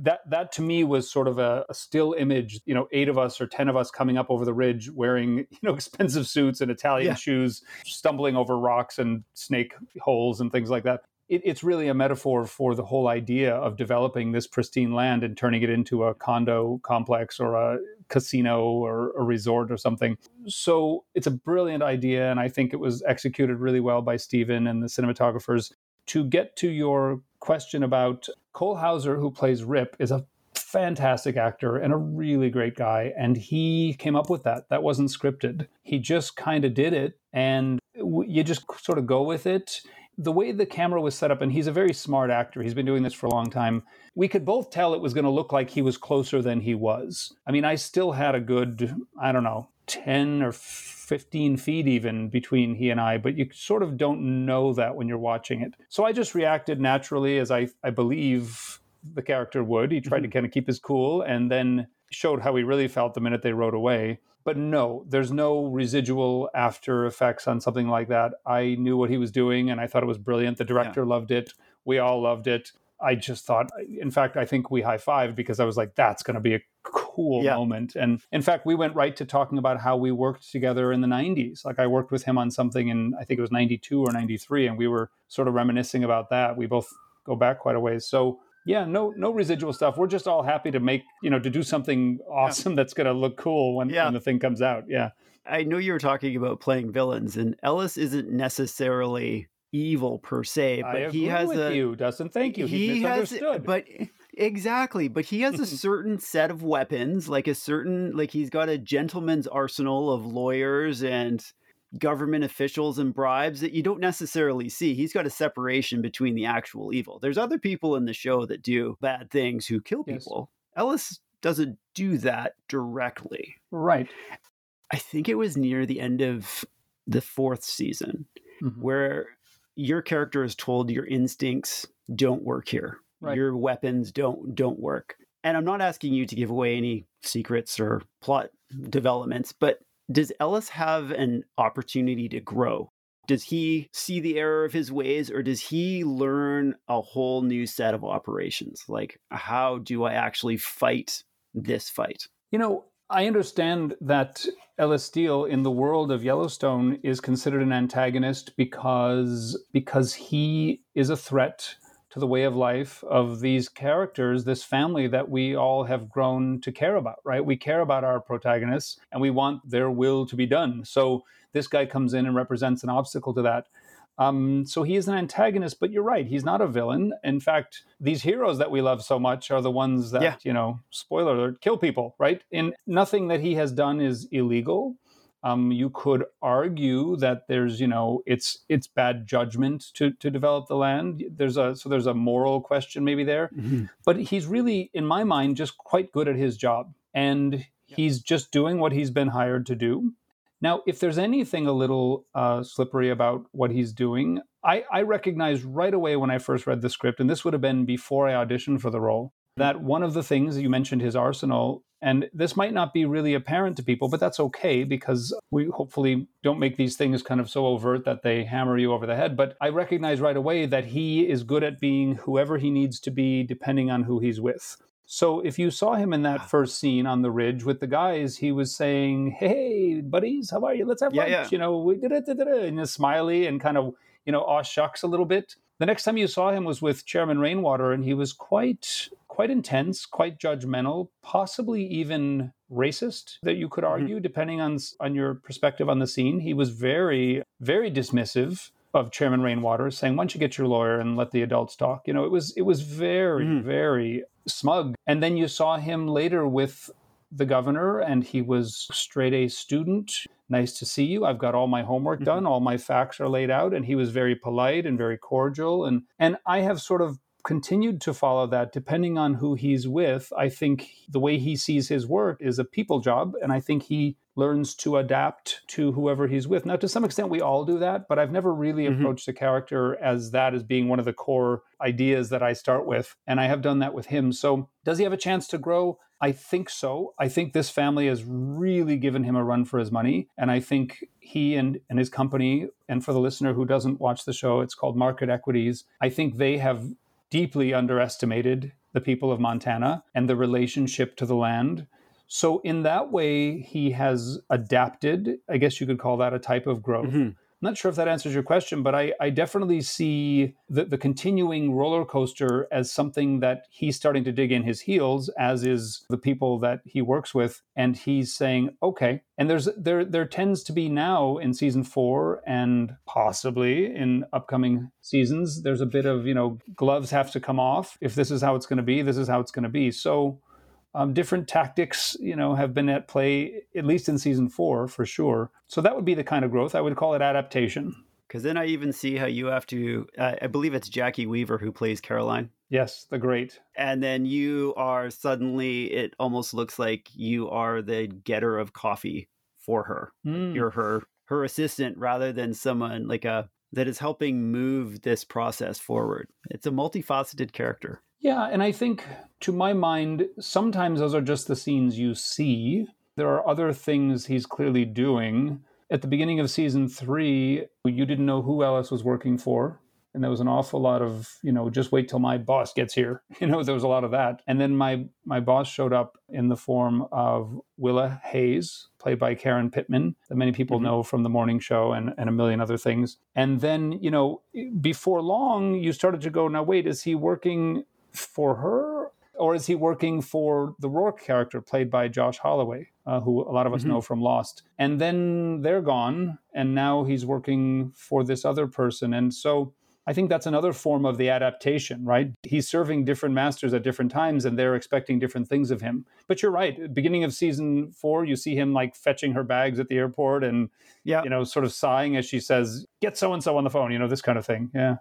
Speaker 2: that that to me was sort of a, a, still image you know eight of us or ten of us coming up over the ridge wearing you know expensive suits and italian yeah. shoes stumbling over rocks and snake holes and things like that it, it's really a metaphor for the whole idea of developing this pristine land and turning it into a condo complex or a casino or a resort or something so it's a brilliant idea and i think it was executed really well by stephen and the cinematographers to get to your question about Cole Hauser, who plays Rip, is a fantastic actor and a really great guy. And he came up with that. That wasn't scripted. He just kind of did it. And you just sort of go with it. The way the camera was set up, and he's a very smart actor, he's been doing this for a long time. We could both tell it was going to look like he was closer than he was. I mean, I still had a good, I don't know, 10 or 15 feet even between he and I, but you sort of don't know that when you're watching it. So I just reacted naturally as I, I believe the character would. He tried mm-hmm. to kind of keep his cool and then showed how he really felt the minute they rode away. But no, there's no residual after effects on something like that. I knew what he was doing and I thought it was brilliant. The director yeah. loved it. We all loved it. I just thought, in fact, I think we high fived because I was like, that's going to be a cool yeah. moment. And in fact, we went right to talking about how we worked together in the 90s. Like I worked with him on something in, I think it was 92 or 93, and we were sort of reminiscing about that. We both go back quite a ways. So yeah, no, no residual stuff. We're just all happy to make, you know, to do something awesome yeah. that's going to look cool when, yeah. when the thing comes out. Yeah.
Speaker 1: I know you were talking about playing villains, and Ellis isn't necessarily evil per se, but he has a
Speaker 2: you, Dustin. Thank you. He, he misunderstood.
Speaker 1: Has, but exactly, but he has a certain set of weapons, like a certain, like he's got a gentleman's arsenal of lawyers and government officials and bribes that you don't necessarily see. He's got a separation between the actual evil. There's other people in the show that do bad things who kill people. Yes. Ellis doesn't do that directly.
Speaker 2: Right.
Speaker 1: I think it was near the end of the fourth season mm-hmm. where your character is told your instincts don't work here. Right. Your weapons don't don't work. And I'm not asking you to give away any secrets or plot developments, but does Ellis have an opportunity to grow? Does he see the error of his ways or does he learn a whole new set of operations? Like, how do I actually fight this fight?
Speaker 2: You know, I understand that Ellis Steele in the world of Yellowstone is considered an antagonist because because he is a threat to the way of life of these characters, this family that we all have grown to care about, right? We care about our protagonists and we want their will to be done. So this guy comes in and represents an obstacle to that. Um, so he is an antagonist, but you're right, he's not a villain. In fact, these heroes that we love so much are the ones that, yeah. you know, spoiler alert, kill people, right? And nothing that he has done is illegal. Um, you could argue that there's, you know, it's it's bad judgment to to develop the land. There's a so there's a moral question maybe there, mm-hmm. but he's really, in my mind, just quite good at his job, and he's just doing what he's been hired to do. Now, if there's anything a little uh, slippery about what he's doing, I, I recognized right away when I first read the script, and this would have been before I auditioned for the role, that one of the things you mentioned his arsenal and this might not be really apparent to people but that's okay because we hopefully don't make these things kind of so overt that they hammer you over the head but i recognize right away that he is good at being whoever he needs to be depending on who he's with so if you saw him in that ah. first scene on the ridge with the guys, he was saying, "Hey, buddies, how are you? Let's have yeah, lunch." Yeah. You know, we did it, and a smiley and kind of you know, aw shucks a little bit. The next time you saw him was with Chairman Rainwater, and he was quite quite intense, quite judgmental, possibly even racist. That you could mm-hmm. argue, mm-hmm. depending on on your perspective on the scene. He was very very dismissive of Chairman Rainwater, saying, "Why don't you get your lawyer and let the adults talk?" You know, it was it was very mm-hmm. very smug. And then you saw him later with the governor, and he was straight A student nice to see you. I've got all my homework mm-hmm. done. All my facts are laid out. And he was very polite and very cordial. And, and I have sort of continued to follow that depending on who he's with. I think the way he sees his work is a people job. And I think he learns to adapt to whoever he's with. Now, to some extent, we all do that, but I've never really mm-hmm. approached a character as that as being one of the core ideas that I start with. And I have done that with him. So, does he have a chance to grow? I think so. I think this family has really given him a run for his money. And I think he and, and his company, and for the listener who doesn't watch the show, it's called Market Equities. I think they have deeply underestimated the people of Montana and the relationship to the land. So, in that way, he has adapted. I guess you could call that a type of growth. Mm-hmm. I'm not sure if that answers your question, but I, I definitely see the, the continuing roller coaster as something that he's starting to dig in his heels, as is the people that he works with. And he's saying, okay. And there's there there tends to be now in season four and possibly in upcoming seasons, there's a bit of, you know, gloves have to come off. If this is how it's going to be, this is how it's going to be. So um, different tactics, you know, have been at play at least in season four for sure. So that would be the kind of growth I would call it adaptation.
Speaker 1: Because then I even see how you have to. Uh, I believe it's Jacki Weaver who plays Caroline.
Speaker 2: Yes, the great.
Speaker 1: And then you are suddenly. It almost looks like you are the getter of coffee for her.
Speaker 2: Mm.
Speaker 1: You're her her assistant rather than someone like a that is helping move this process forward. It's a multifaceted character.
Speaker 2: Yeah, and I think to my mind, sometimes those are just the scenes you see. There are other things he's clearly doing. At the beginning of season three, you didn't know who Ellis was working for. And there was an awful lot of, you know, just wait till my boss gets here. You know, there was a lot of that. And then my my boss showed up in the form of Willa Hayes, played by Karen Pittman, that many people
Speaker 1: Mhm.
Speaker 2: know from the morning show and, and a million other things. And then, you know, before long, you started to go, now wait, is he working for her or is he working for the Roarke character played by Josh Holloway, uh, who a lot of us
Speaker 1: Mhm.
Speaker 2: know from Lost? And then they're gone, and now he's working for this other person. And so I think that's another form of the adaptation, right? He's serving different masters at different times, and they're expecting different things of him. But you're right. Beginning of season four, you see him like fetching her bags at the airport, and
Speaker 1: Yeah.
Speaker 2: you know, sort of sighing as she says, "Get so and so on the phone," you know, this kind of thing. Yeah,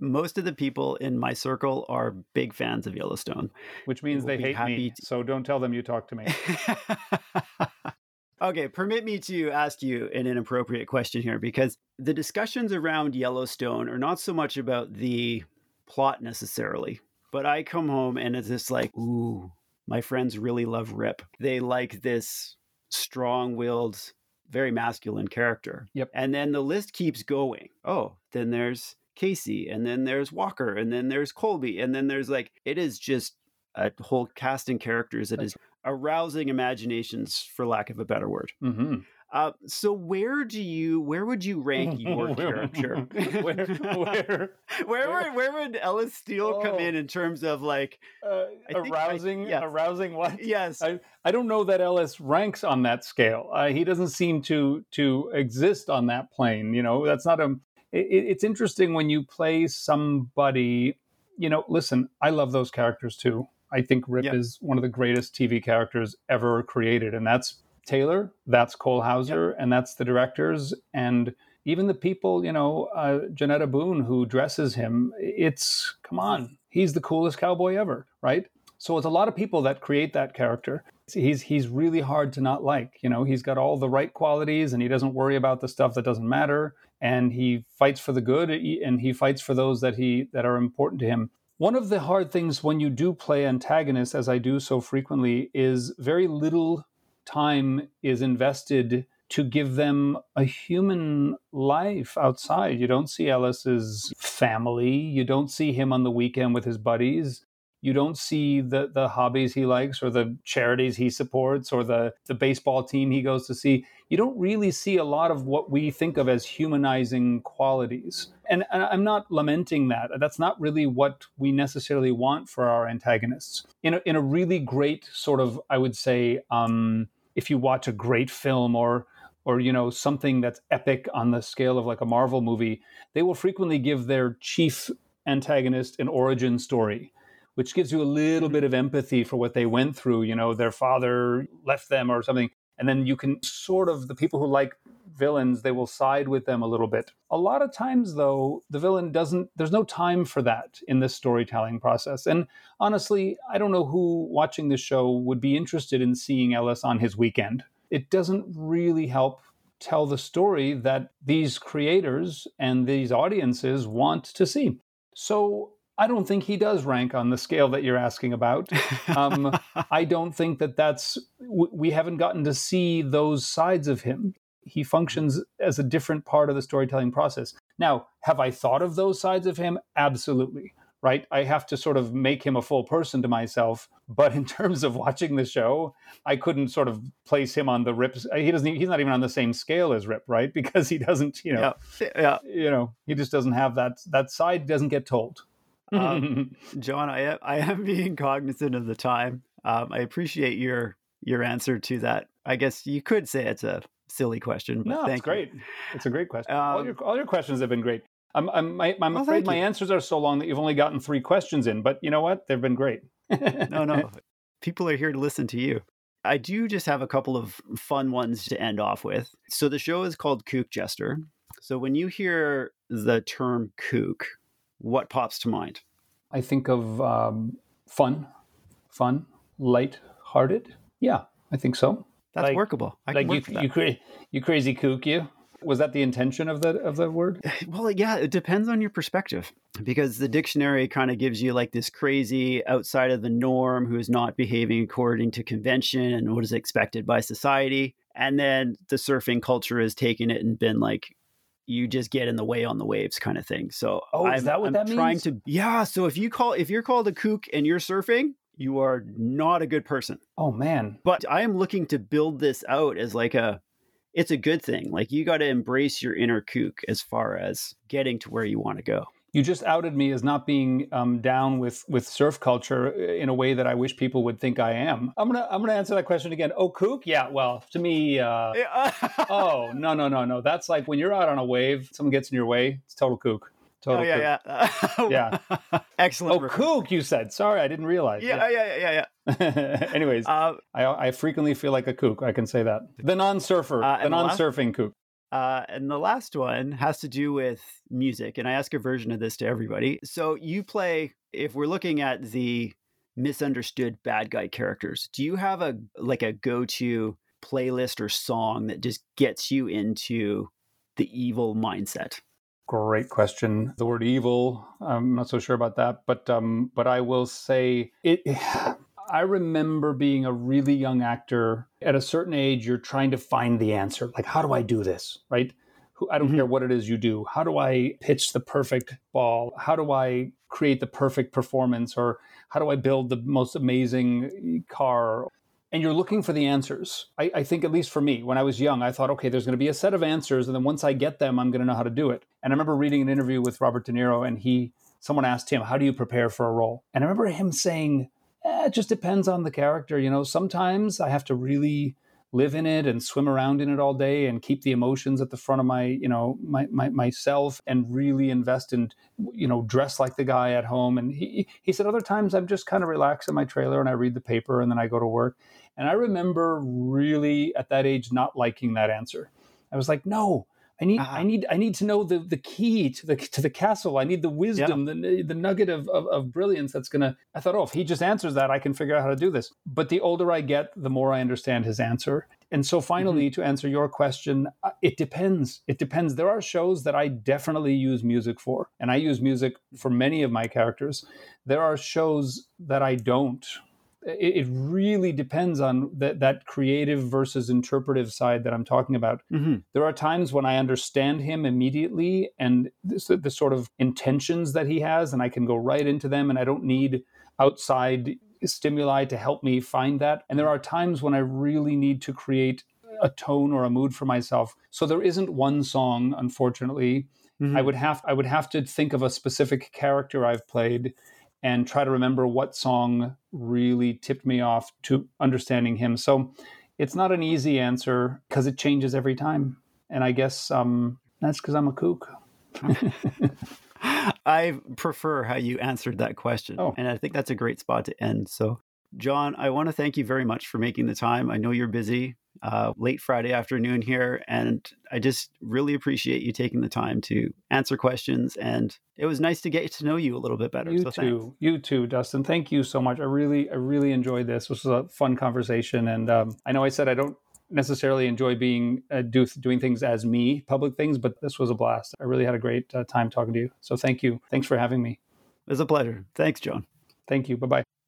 Speaker 1: Most of the people in my circle are big fans of Yellowstone.
Speaker 2: which means they hate me.
Speaker 1: to-
Speaker 2: So don't tell them you talk to me.
Speaker 1: okay, permit me to ask you an inappropriate question here because the discussions around Yellowstone are not so much about the plot necessarily, but I come home and it's just like, ooh, my friends really love Rip. They like this strong willed, very masculine character.
Speaker 2: Yep.
Speaker 1: And then the list keeps going. Oh, then there's Kayce, and then there's Walker, and then there's Colby, and then there's like, it is just a whole cast and characters that is arousing imaginations, for lack of a better word.
Speaker 2: hmm
Speaker 1: Uh, so where do you, where would you rank your character?
Speaker 2: where, where,
Speaker 1: where, would, where would Ellis Steele come
Speaker 2: Oh.
Speaker 1: in in terms of like,
Speaker 2: uh,
Speaker 1: think I-
Speaker 2: arousing,
Speaker 1: yes.
Speaker 2: arousing what?
Speaker 1: yes,
Speaker 2: I, I don't know that Ellis ranks on that scale. Uh, he doesn't seem to to exist on that plane. You know, that's not a. It, it's interesting when you play somebody. You know, listen, I love those characters too. I think Rip
Speaker 1: Yeah.
Speaker 2: is one of the greatest TV characters ever created, and that's Taylor, that's Cole Hauser, and that's the directors, and even the people. You know, uh, Johnetta Boone who dresses him. It's come on, he's the coolest cowboy ever, right? So it's a lot of people that create that character. He's he's really hard to not like. You know, he's got all the right qualities, and he doesn't worry about the stuff that doesn't matter. And he fights for the good, and he fights for those that he that are important to him. One of the hard things when you do play antagonists, as I do so frequently, is very little time is invested to give them a human life outside. You don't see Ellis's family. You don't see him on the weekend with his buddies you don't see the the hobbies he likes or the charities he supports or the the baseball team he goes to see. You don't really see a lot of what we think of as humanizing qualities. And, and i'm not lamenting that. That's not really what we necessarily want for our antagonists. In a, in a really great sort of i would say um, if you watch a great film or or you know something that's epic on the scale of like a marvel movie they will frequently give their chief antagonist an origin story which gives you a little bit mm-hmm. of empathy for what they went through. You know, their father left them or something. And then you can sort of, the people who like villains, they will side with them a little bit. A lot of times, though, the villain doesn't, there's no time for that in this storytelling process. And honestly, I don't know who watching the show would be interested in seeing Ellis on his weekend. It doesn't really help tell the story that these creators and these audiences want to see. So I don't think he does rank on the scale that you're asking about. Um, I don't think that that's, we haven't gotten to see those sides of him. He functions as a different part of the storytelling process. Now, have I thought of those sides of him? Absolutely. Right? I have to sort of make him a full person to myself. But in terms of watching the show, I couldn't sort of place him on the Rip. He doesn't. He's not even on the same scale as Rip, right? Because he doesn't. You know.
Speaker 1: yeah, yeah.
Speaker 2: You know. He just doesn't have that. That side doesn't get told.
Speaker 1: Um, John, I am, I am being cognizant of the time. Um, I appreciate your your answer to that. I guess you could say it's a silly question, but
Speaker 2: no, it's great. It's a great question.
Speaker 1: Um,
Speaker 2: all, your, all your questions have been great. I'm, I'm, I'm
Speaker 1: Well,
Speaker 2: afraid my
Speaker 1: you.
Speaker 2: answers are so long that you've only gotten three questions in, but you know what? They've been great.
Speaker 1: No, no, people are here to listen to you. I do just have a couple of fun ones to end off with. So the show is called Kook Jester. So when you hear the term kook, what pops to mind?
Speaker 2: I think of um, fun, fun, light-hearted. Yeah, I think so.
Speaker 1: That's
Speaker 2: Like-
Speaker 1: workable. I
Speaker 2: like
Speaker 1: can
Speaker 2: you,
Speaker 1: work with that.
Speaker 2: you, cra- you crazy kook, you. Was that the intention of the of the word?
Speaker 1: Well, yeah, it depends on your perspective because the dictionary kind of gives you like this crazy outside of the norm who is not behaving according to convention and what is expected by society. And then the surfing culture has taken it and been like, you just get in the way on the waves kind of thing. So
Speaker 2: Oh, is
Speaker 1: I'm,
Speaker 2: that what
Speaker 1: I'm
Speaker 2: that
Speaker 1: trying
Speaker 2: means?
Speaker 1: to yeah. So if you call if you're called a kook and you're surfing, you are not a good person.
Speaker 2: Oh man,
Speaker 1: But I am looking to build this out as like a it's a good thing. Like you got to embrace your inner kook as far as getting to where you want to go.
Speaker 2: You just outed me as not being um, down with with surf culture in a way that I wish people would think I am. I'm gonna I'm gonna answer that question again. Oh, kook? Yeah. Well, to me, uh,
Speaker 1: oh
Speaker 2: oh no no no no. That's like when you're out on a wave, someone gets in your way. It's total kook. Total kook.
Speaker 1: yeah, yeah.
Speaker 2: Yeah.
Speaker 1: Excellent.
Speaker 2: Oh,
Speaker 1: reference.
Speaker 2: kook! You said. Sorry, I didn't realize.
Speaker 1: Yeah, yeah, yeah, yeah,
Speaker 2: yeah. Anyways.
Speaker 1: Uh,
Speaker 2: I, I frequently feel like a kook. I can say that. The non-surfer,
Speaker 1: Uh,
Speaker 2: the
Speaker 1: the last-
Speaker 2: non-surfing kook.
Speaker 1: Uh, and the last one has to do with music, and I ask a version of this to everybody. So you play, if we're looking at the misunderstood bad guy characters, do you have a like a go-to playlist or song that just gets you into the evil mindset?
Speaker 2: Great question. The word evil, I'm not so sure about that, but um, but I will say it. I remember being a really young actor. At a certain age, you're trying to find the answer. Like, how do I do this? Right? Who- I don't
Speaker 1: Mhm.
Speaker 2: care what it is you do. How do I pitch the perfect ball? How do I create the perfect performance? Or how do I build the most amazing car? and you're looking for the answers. I, I think, at least for me, when I was young, I thought, okay, there's going to be a set of answers, and then once I get them, I'm going to know how to do it. And I remember reading an interview with Robert De Niro, and he, someone asked him, "How do you prepare for a role?" And I remember him saying, eh, "It just depends on the character. You know, sometimes I have to really." live in it and swim around in it all day and keep the emotions at the front of my you know my, my myself and really invest in you know dress like the guy at home and he he said other times i'm just kind of relaxed in my trailer and i read the paper and then i go to work and I remember really at that age not liking that answer. I was like, no, I need,
Speaker 1: Ah.
Speaker 2: I need, I need to know the the key to the to the castle. I need the wisdom, the the nugget of, of of brilliance that's gonna. I thought, oh, if he just answers that, I can figure out how to do this. But the older I get, the more I understand his answer. And so, finally, to answer your question, uh, it depends. It depends. There are shows that I definitely use music for, and I use music for many of my characters. There are shows that I don't it, it really depends on that, that creative versus interpretive side that I'm talking about.
Speaker 1: Mm-hmm.
Speaker 2: There are times when I understand him immediately and this, the sort of intentions that he has, and I can go right into them, and I don't need outside stimuli to help me find that. And there are times when I really need to create a tone or a mood for myself. So there isn't one song, unfortunately.
Speaker 1: Mm-hmm.
Speaker 2: I would have I would have to think of a specific character I've played and try to remember what song really tipped me off to understanding him. So it's not an easy answer because it changes every time. And I guess um, that's because I'm a kook.
Speaker 1: I prefer how you answered that question.
Speaker 2: Oh.
Speaker 1: And I think that's a great spot to end. So, John, I want to thank you very much for making the time. I know you're busy, uh, late Friday afternoon here, and I just really appreciate you taking the time to answer questions. And it was nice to get to know you a little bit better.
Speaker 2: You
Speaker 1: so
Speaker 2: too,
Speaker 1: thanks.
Speaker 2: you too, Dustin. Thank you so much. I really, I really enjoyed this. This was a fun conversation, and um, I know I said I don't necessarily enjoy being uh, do, doing things as me, public things, but this was a blast. I really had a great uh, time talking to you. So thank you. Thanks for having me.
Speaker 1: It was a pleasure. Thanks, John.
Speaker 2: Thank you. Bye bye.